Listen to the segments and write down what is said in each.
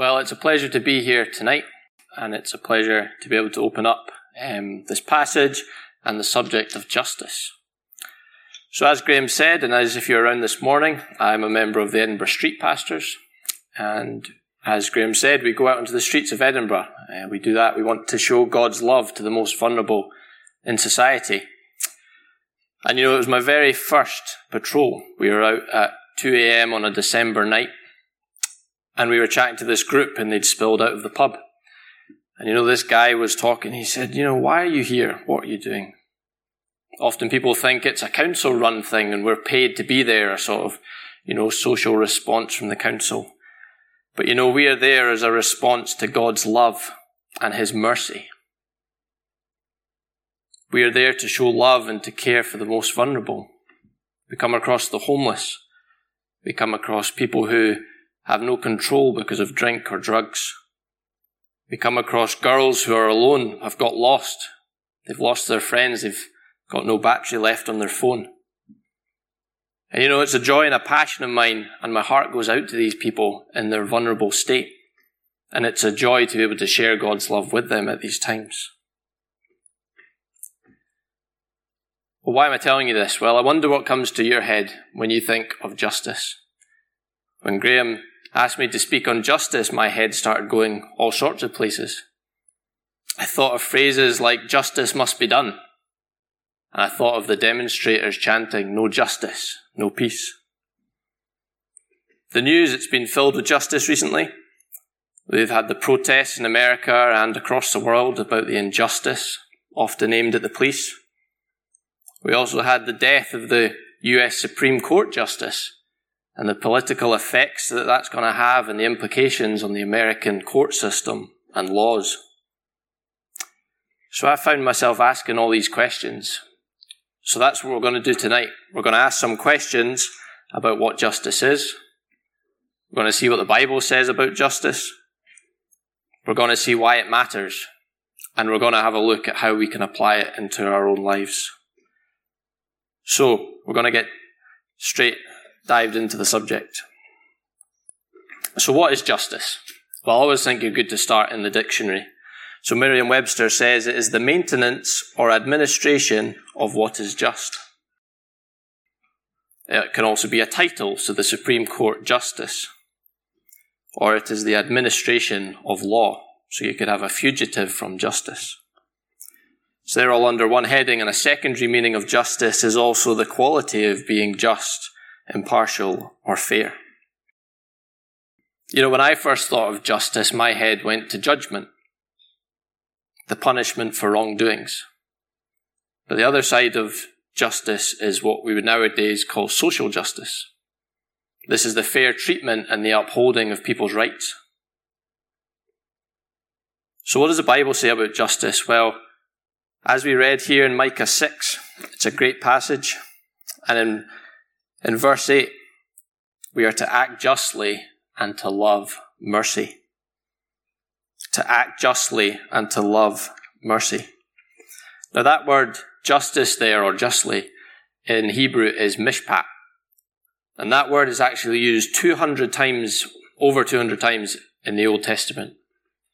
Well, it's a pleasure to be here tonight, and it's a pleasure to be able to open up um, this passage and the subject of justice. So, as Graham said, and as if you're around this morning, I'm a member of the Edinburgh Street Pastors, and as Graham said, we go out into the streets of Edinburgh. Uh, we do that. We want to show God's love to the most vulnerable in society. And you know, it was my very first patrol. We were out at 2 a.m. on a December night, and we were chatting to this group, and they'd spilled out of the pub. And you know, this guy was talking. He said, You know, why are you here? What are you doing? Often people think it's a council run thing and we're paid to be there, a sort of, you know, social response from the council. But you know, we are there as a response to God's love and His mercy. We are there to show love and to care for the most vulnerable. We come across the homeless. We come across people who have no control because of drink or drugs. We come across girls who are alone, have got lost. They've lost their friends. They've got no battery left on their phone. And you know, it's a joy and a passion of mine, and my heart goes out to these people in their vulnerable state. And it's a joy to be able to share God's love with them at these times. Well, why am I telling you this? Well, I wonder what comes to your head when you think of justice. When Graham asked me to speak on justice, my head started going all sorts of places. I thought of phrases like justice must be done. And I thought of the demonstrators chanting, no justice, no peace. The news, it's been filled with justice recently. We've had the protests in America and across the world about the injustice, often aimed at the police. We also had the death of the US Supreme Court Justice and the political effects that that's going to have and the implications on the American court system and laws. So I found myself asking all these questions. So that's what we're going to do tonight. We're going to ask some questions about what justice is. We're going to see what the Bible says about justice. We're going to see why it matters. And we're going to have a look at how we can apply it into our own lives. So, we're going to get straight dived into the subject. So, what is justice? Well, I always think you're good to start in the dictionary. So, Merriam Webster says it is the maintenance or administration of what is just. It can also be a title, so the Supreme Court Justice. Or it is the administration of law, so you could have a fugitive from justice. So they're all under one heading, and a secondary meaning of justice is also the quality of being just impartial, or fair. You know, when I first thought of justice, my head went to judgment, the punishment for wrongdoings. But the other side of justice is what we would nowadays call social justice. This is the fair treatment and the upholding of people's rights. So, what does the Bible say about justice? Well, as we read here in Micah 6, it's a great passage. And in in verse 8, we are to act justly and to love mercy. To act justly and to love mercy. Now, that word justice there, or justly, in Hebrew is mishpat. And that word is actually used 200 times, over 200 times in the Old Testament.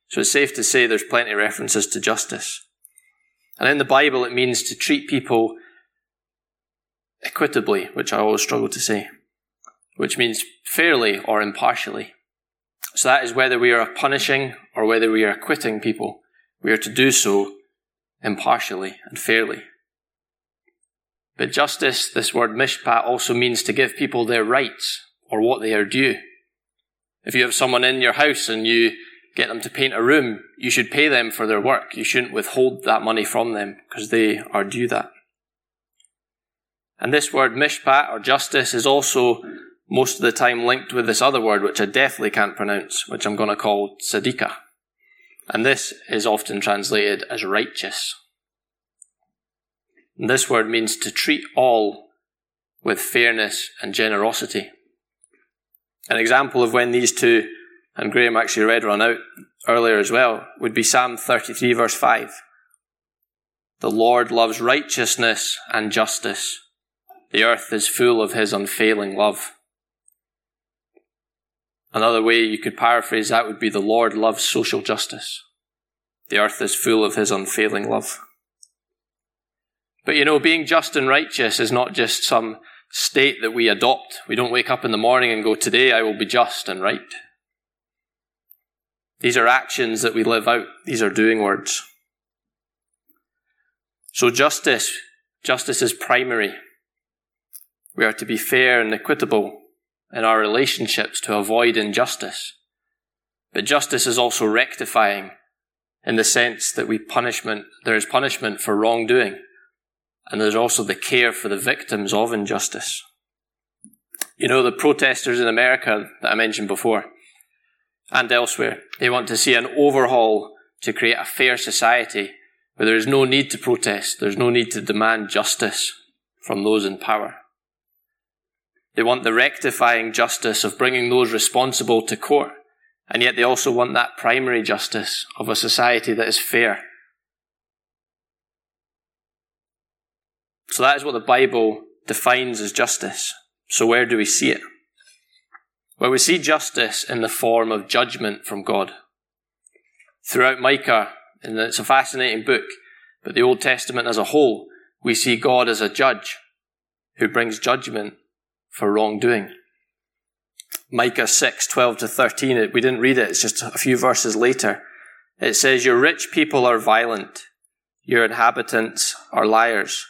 So it's safe to say there's plenty of references to justice. And in the Bible, it means to treat people equitably, which I always struggle to say, which means fairly or impartially. So that is whether we are punishing or whether we are acquitting people, we are to do so impartially and fairly. But justice, this word mishpat, also means to give people their rights or what they are due. If you have someone in your house and you get them to paint a room, you should pay them for their work. You shouldn't withhold that money from them because they are due that. And this word mishpat or justice is also most of the time linked with this other word, which I definitely can't pronounce, which I'm going to call tzedakah. And this is often translated as righteous. And this word means to treat all with fairness and generosity. An example of when these two, and Graham actually read one out earlier as well, would be Psalm 33 verse 5. The Lord loves righteousness and justice. The earth is full of his unfailing love. Another way you could paraphrase that would be the Lord loves social justice. The earth is full of his unfailing love. But you know, being just and righteous is not just some state that we adopt. We don't wake up in the morning and go, Today I will be just and right. These are actions that we live out, these are doing words. So, justice, justice is primary. We are to be fair and equitable in our relationships to avoid injustice. But justice is also rectifying in the sense that we punishment, there is punishment for wrongdoing. And there's also the care for the victims of injustice. You know, the protesters in America that I mentioned before and elsewhere, they want to see an overhaul to create a fair society where there is no need to protest, there's no need to demand justice from those in power. They want the rectifying justice of bringing those responsible to court, and yet they also want that primary justice of a society that is fair. So that is what the Bible defines as justice. So where do we see it? Well, we see justice in the form of judgment from God. Throughout Micah, and it's a fascinating book, but the Old Testament as a whole, we see God as a judge who brings judgment for wrongdoing. Micah 6, 12 to 13, we didn't read it, it's just a few verses later. It says, Your rich people are violent, your inhabitants are liars,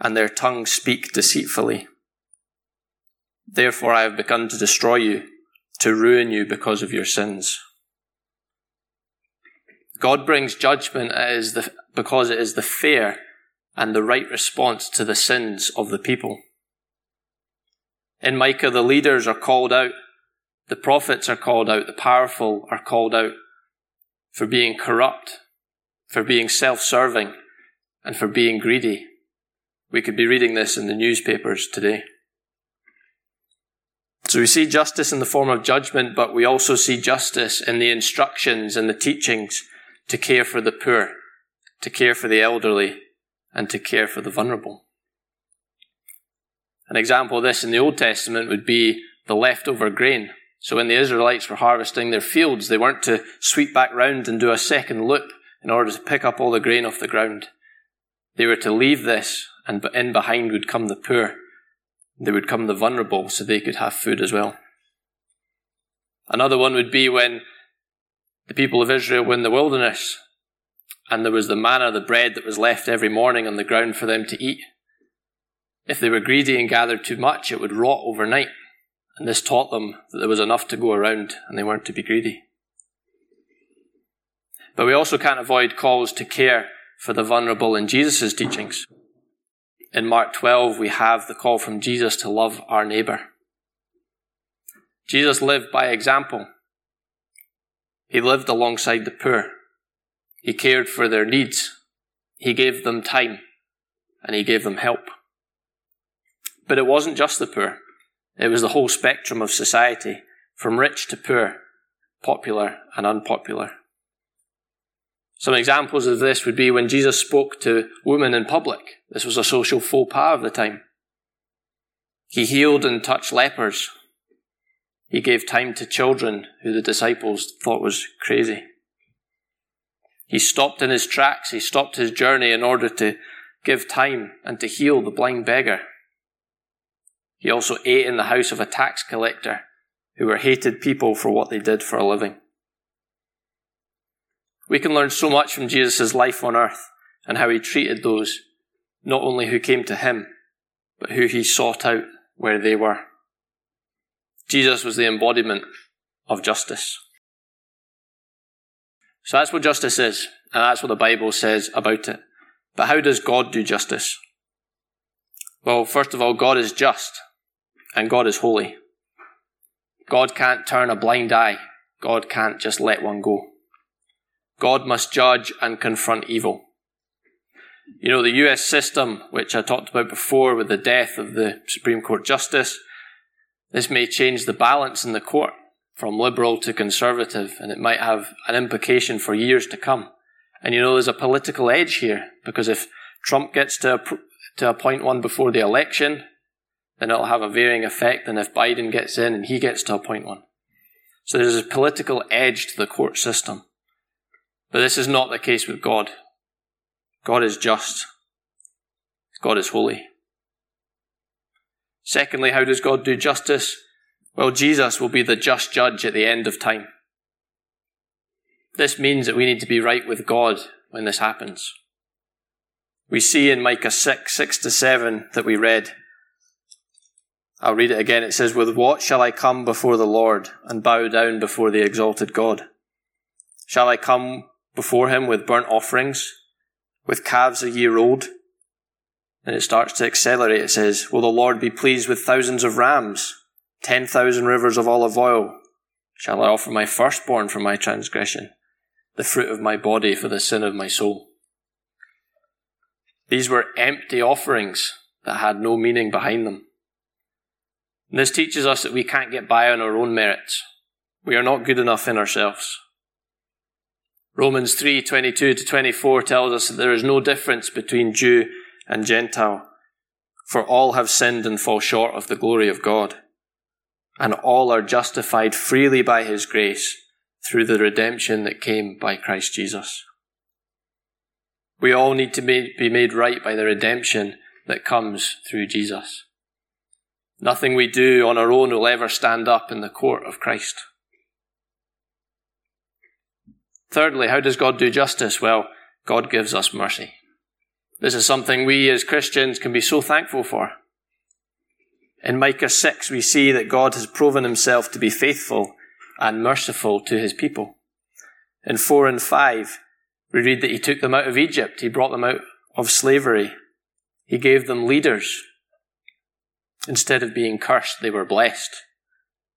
and their tongues speak deceitfully. Therefore I have begun to destroy you, to ruin you because of your sins. God brings judgment as the, because it is the fair and the right response to the sins of the people. In Micah, the leaders are called out, the prophets are called out, the powerful are called out for being corrupt, for being self serving, and for being greedy. We could be reading this in the newspapers today. So we see justice in the form of judgment, but we also see justice in the instructions and the teachings to care for the poor, to care for the elderly, and to care for the vulnerable. An example of this in the Old Testament would be the leftover grain. So when the Israelites were harvesting their fields, they weren't to sweep back round and do a second loop in order to pick up all the grain off the ground. They were to leave this, and in behind would come the poor. They would come the vulnerable so they could have food as well. Another one would be when the people of Israel were in the wilderness and there was the manna, the bread that was left every morning on the ground for them to eat. If they were greedy and gathered too much, it would rot overnight. And this taught them that there was enough to go around and they weren't to be greedy. But we also can't avoid calls to care for the vulnerable in Jesus' teachings. In Mark 12, we have the call from Jesus to love our neighbour. Jesus lived by example. He lived alongside the poor. He cared for their needs. He gave them time and he gave them help. But it wasn't just the poor. It was the whole spectrum of society, from rich to poor, popular and unpopular. Some examples of this would be when Jesus spoke to women in public. This was a social faux pas of the time. He healed and touched lepers. He gave time to children who the disciples thought was crazy. He stopped in his tracks. He stopped his journey in order to give time and to heal the blind beggar. He also ate in the house of a tax collector who were hated people for what they did for a living. We can learn so much from Jesus' life on earth and how he treated those, not only who came to him, but who he sought out where they were. Jesus was the embodiment of justice. So that's what justice is, and that's what the Bible says about it. But how does God do justice? Well, first of all, God is just, and God is holy. God can't turn a blind eye. God can't just let one go. God must judge and confront evil. You know, the US system, which I talked about before with the death of the Supreme Court Justice, this may change the balance in the court from liberal to conservative, and it might have an implication for years to come. And you know, there's a political edge here, because if Trump gets to, to appoint one before the election, then it'll have a varying effect than if Biden gets in and he gets to appoint one. So there's a political edge to the court system. But this is not the case with God. God is just. God is holy. Secondly, how does God do justice? Well, Jesus will be the just judge at the end of time. This means that we need to be right with God when this happens. We see in Micah 6, 6 to 7 that we read. I'll read it again. It says, With what shall I come before the Lord and bow down before the exalted God? Shall I come before him with burnt offerings, with calves a year old? And it starts to accelerate. It says, Will the Lord be pleased with thousands of rams, ten thousand rivers of olive oil? Shall I offer my firstborn for my transgression, the fruit of my body for the sin of my soul? These were empty offerings that had no meaning behind them. This teaches us that we can't get by on our own merits. We are not good enough in ourselves. Romans 3:22 to 24 tells us that there is no difference between Jew and Gentile. For all have sinned and fall short of the glory of God. And all are justified freely by his grace through the redemption that came by Christ Jesus. We all need to be made right by the redemption that comes through Jesus. Nothing we do on our own will ever stand up in the court of Christ. Thirdly, how does God do justice? Well, God gives us mercy. This is something we as Christians can be so thankful for. In Micah 6, we see that God has proven himself to be faithful and merciful to his people. In 4 and 5, we read that he took them out of Egypt, he brought them out of slavery, he gave them leaders. Instead of being cursed, they were blessed,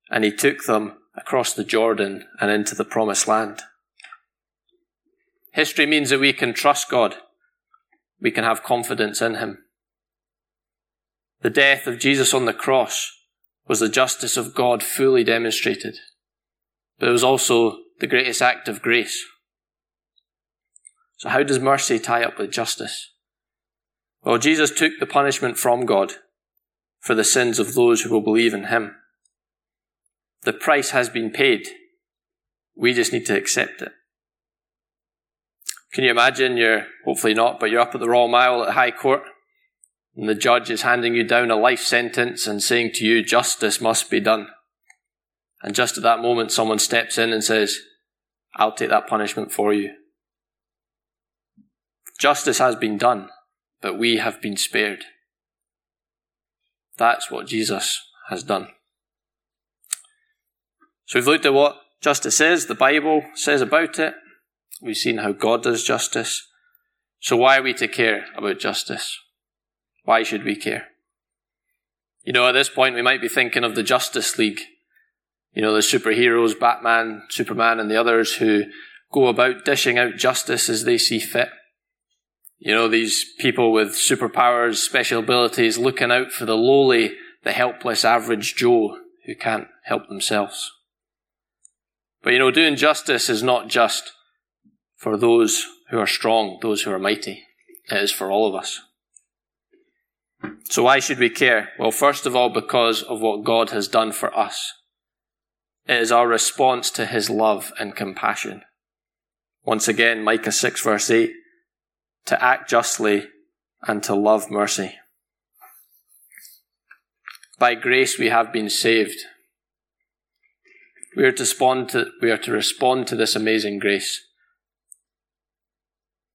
and he took them across the Jordan and into the promised land. History means that we can trust God we can have confidence in him. The death of Jesus on the cross was the justice of God fully demonstrated, but it was also the greatest act of grace. So, how does mercy tie up with justice? Well, Jesus took the punishment from God for the sins of those who will believe in him. The price has been paid. We just need to accept it. Can you imagine you're, hopefully not, but you're up at the Royal Mile at High Court, and the judge is handing you down a life sentence and saying to you, justice must be done. And just at that moment, someone steps in and says, I'll take that punishment for you. Justice has been done, but we have been spared. That's what Jesus has done. So we've looked at what justice is, the Bible says about it. We've seen how God does justice. So why are we to care about justice? Why should we care? You know, at this point, we might be thinking of the Justice League. You know, the superheroes, Batman, Superman, and the others who go about dishing out justice as they see fit. You know, these people with superpowers, special abilities, looking out for the lowly, the helpless average Joe who can't help themselves. But you know, doing justice is not just for those who are strong, those who are mighty. It is for all of us. So why should we care? Well, first of all, because of what God has done for us. It is our response to his love and compassion. Once again, Micah 6 verse 8, to act justly and to love mercy. By grace we have been saved. We are to respond to, we are to respond to this amazing grace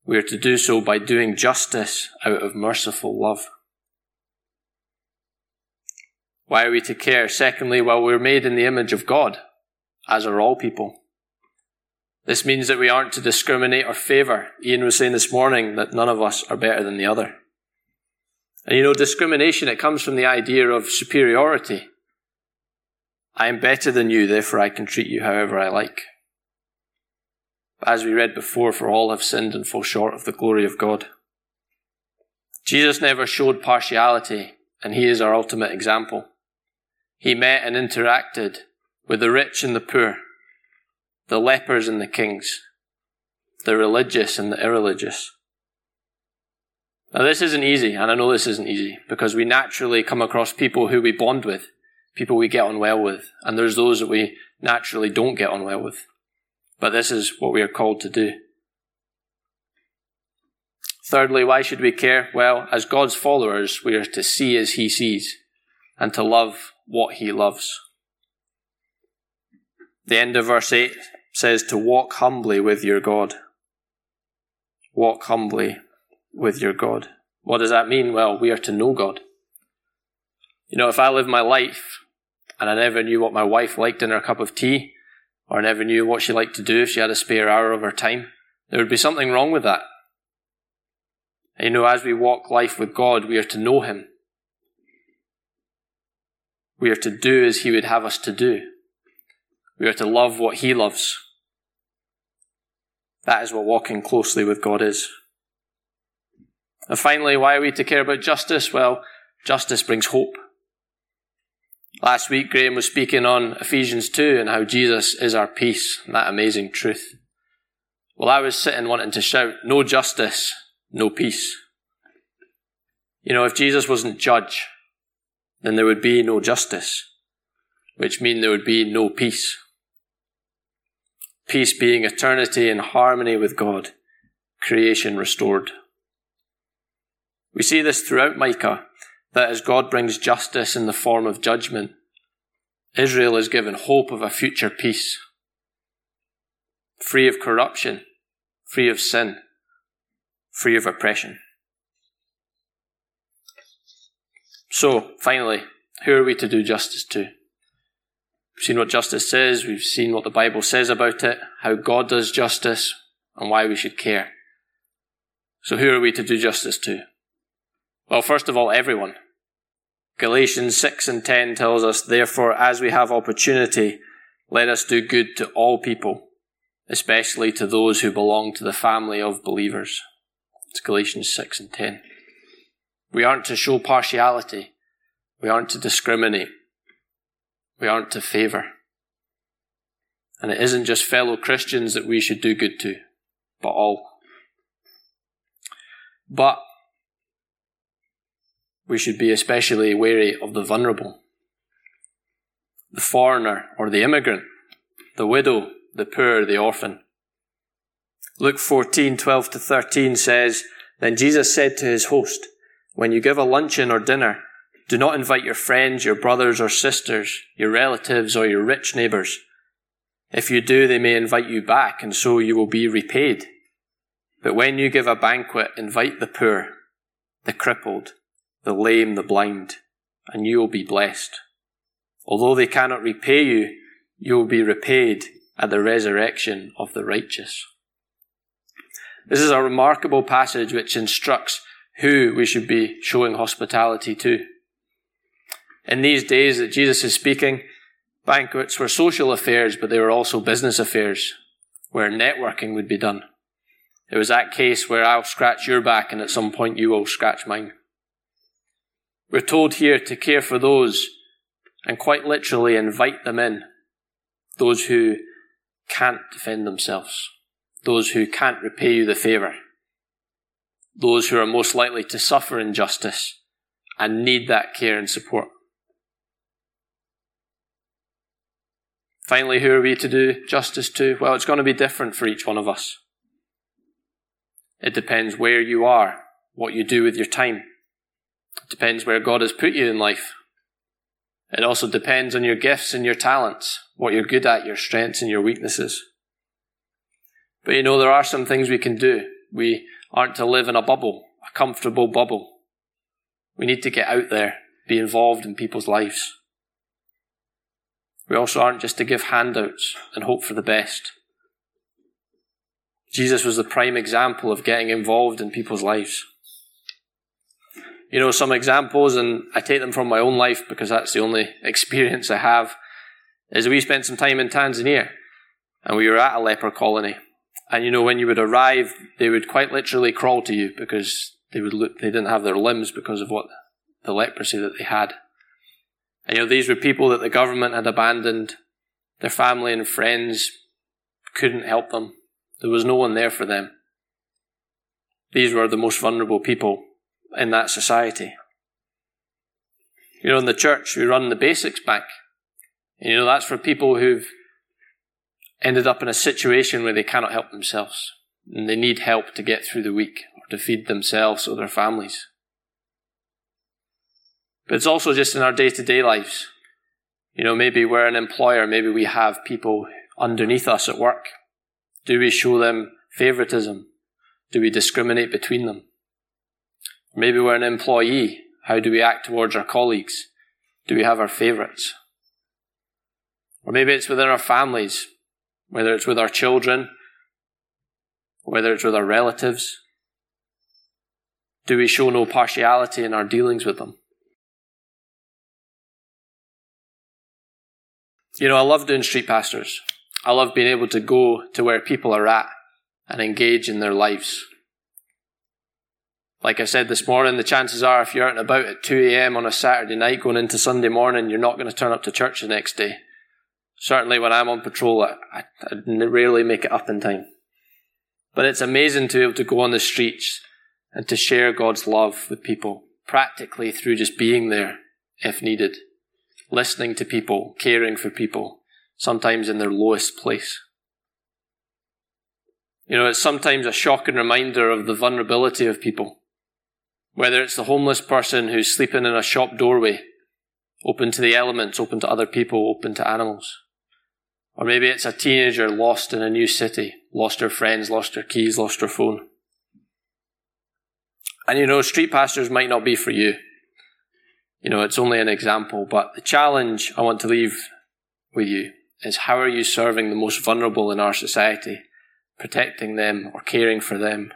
we are to do so by doing justice out of merciful love. Why are we to care? Secondly, well, we're made in the image of God, as are all people. This means that we aren't to discriminate or favour. Ian was saying this morning that none of us are better than the other. And you know, discrimination, it comes from the idea of superiority. I am better than you, therefore I can treat you however I like. But As we read before, for all have sinned and fall short of the glory of God. Jesus never showed partiality, and he is our ultimate example. He met and interacted with the rich and the poor, the lepers and the kings, the religious and the irreligious. Now, this isn't easy, and I know this isn't easy, because we naturally come across people who we bond with, people we get on well with, and there's those that we naturally don't get on well with. But this is what we are called to do. Thirdly, why should we care? Well, as God's followers, we are to see as He sees and to love what He loves. The end of verse 8 says to walk humbly with your God. Walk humbly with your God. What does that mean? Well, we are to know God. You know, if I live my life and I never knew what my wife liked in her cup of tea, or never knew what she liked to do if she had a spare hour of her time, there would be something wrong with that. And you know, as we walk life with God, we are to know Him. We are to do as He would have us to do. We are to love what He loves. That is what walking closely with God is. And finally, why are we to care about justice? Well, justice brings hope. Last week, Graham was speaking on Ephesians 2 and how Jesus is our peace, and that amazing truth. Well, I was sitting wanting to shout, no justice, no peace. You know, if Jesus wasn't judge, then there would be no justice, which means there would be no peace. Peace being eternity in harmony with God, creation restored. We see this throughout Micah, that as God brings justice in the form of judgment, Israel is given hope of a future peace, free of corruption, free of sin, free of oppression. So, finally, who are we to do justice to? We've seen what justice says, we've seen what the Bible says about it, how God does justice, and why we should care. So, who are we to do justice to? Well, first of all, everyone. Galatians 6 and 10 tells us, Therefore, as we have opportunity, let us do good to all people, especially to those who belong to the family of believers. It's Galatians 6 and 10. We aren't to show partiality. We aren't to discriminate. We aren't to favour. And it isn't just fellow Christians that we should do good to, but all. But we should be especially wary of the vulnerable, the foreigner or the immigrant, the widow, the poor, the orphan. Luke 14, 12 to 13 says, Then Jesus said to his host, When you give a luncheon or dinner, do not invite your friends, your brothers or sisters, your relatives, or your rich neighbors. If you do, they may invite you back, and so you will be repaid. But when you give a banquet, invite the poor, the crippled, the lame, the blind, and you will be blessed. Although they cannot repay you, you will be repaid at the resurrection of the righteous. This is a remarkable passage which instructs who we should be showing hospitality to. In these days that Jesus is speaking, banquets were social affairs, but they were also business affairs where networking would be done. It was that case where I'll scratch your back and at some point you will scratch mine. We're told here to care for those and quite literally invite them in. Those who can't defend themselves. Those who can't repay you the favour. Those who are most likely to suffer injustice and need that care and support. Finally, who are we to do justice to? Well, it's going to be different for each one of us. It depends where you are, what you do with your time. It depends where God has put you in life. It also depends on your gifts and your talents, what you're good at, your strengths and your weaknesses. But you know, there are some things we can do. We aren't to live in a bubble, a comfortable bubble. We need to get out there, be involved in people's lives. We also aren't just to give handouts and hope for the best. Jesus was the prime example of getting involved in people's lives. You know, some examples, and I take them from my own life because that's the only experience I have, is we spent some time in Tanzania and we were at a leper colony. And you know, when you would arrive, they would quite literally crawl to you because they would look, they didn't have their limbs because of what the leprosy that they had. And, you know, these were people that the government had abandoned. Their family and friends couldn't help them. There was no one there for them. These were the most vulnerable people in that society. You know, in the church, we run the basics bank. And, you know, that's for people who've ended up in a situation where they cannot help themselves and they need help to get through the week or to feed themselves or their families. But it's also just in our day to day lives. You know, maybe we're an employer, maybe we have people underneath us at work. Do we show them favoritism? Do we discriminate between them? Maybe we're an employee. How do we act towards our colleagues? Do we have our favorites? Or maybe it's within our families, whether it's with our children, whether it's with our relatives. Do we show no partiality in our dealings with them? You know, I love doing street pastors. I love being able to go to where people are at and engage in their lives. Like I said this morning, the chances are if you're out and about at 2 a.m. on a Saturday night going into Sunday morning, you're not going to turn up to church the next day. Certainly when I'm on patrol, I, I, I rarely make it up in time. But it's amazing to be able to go on the streets and to share God's love with people, practically through just being there if needed listening to people, caring for people, sometimes in their lowest place. You know, it's sometimes a shocking reminder of the vulnerability of people. Whether it's the homeless person who's sleeping in a shop doorway, open to the elements, open to other people, open to animals. Or maybe it's a teenager lost in a new city, lost her friends, lost her keys, lost her phone. And you know, street pastors might not be for you. You know, it's only an example, but the challenge I want to leave with you is how are you serving the most vulnerable in our society, protecting them or caring for them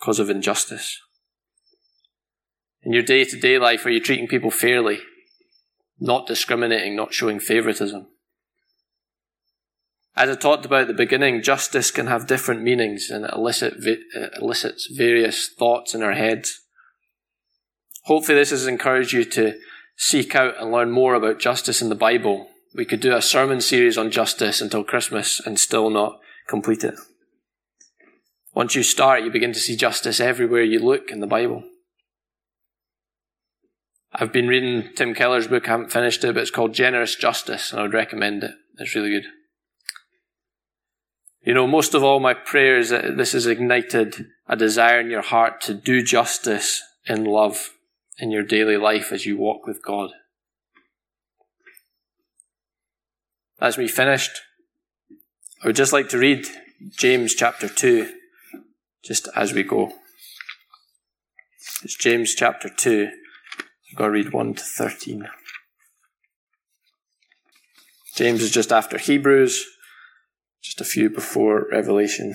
because of injustice? In your day to day life, are you treating people fairly, not discriminating, not showing favoritism? As I talked about at the beginning, justice can have different meanings and it elicit, elicits various thoughts in our heads. Hopefully, this has encouraged you to seek out and learn more about justice in the Bible. We could do a sermon series on justice until Christmas and still not complete it. Once you start, you begin to see justice everywhere you look in the Bible. I've been reading Tim Keller's book, I haven't finished it, but it's called Generous Justice, and I would recommend it. It's really good. You know, most of all, my prayer is that this has ignited a desire in your heart to do justice in love in your daily life as you walk with God. As we finished, I would just like to read James chapter 2, just as we go. It's James chapter 2. I've got to read 1 to 13. James is just after Hebrews, just a few before Revelation.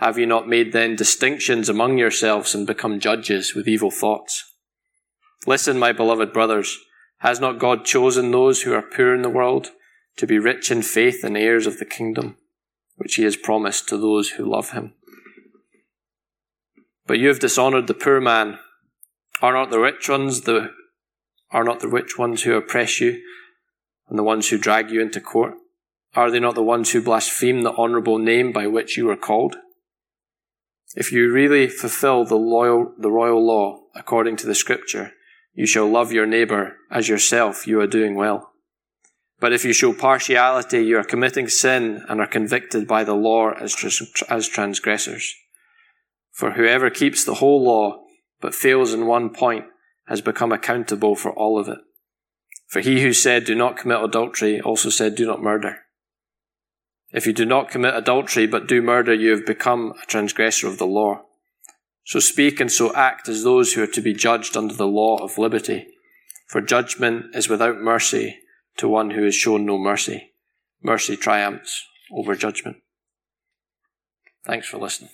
have you not made then distinctions among yourselves and become judges with evil thoughts? Listen, my beloved brothers, has not God chosen those who are poor in the world to be rich in faith and heirs of the kingdom, which he has promised to those who love him? But you have dishonored the poor man. Are not the rich ones the are not the rich ones who oppress you and the ones who drag you into court? Are they not the ones who blaspheme the honourable name by which you are called? If you really fulfill the, loyal, the royal law according to the scripture, you shall love your neighbour as yourself, you are doing well. But if you show partiality, you are committing sin and are convicted by the law as, as transgressors. For whoever keeps the whole law but fails in one point has become accountable for all of it. For he who said, Do not commit adultery, also said, Do not murder. If you do not commit adultery but do murder, you have become a transgressor of the law. So speak and so act as those who are to be judged under the law of liberty. For judgment is without mercy to one who has shown no mercy. Mercy triumphs over judgment. Thanks for listening.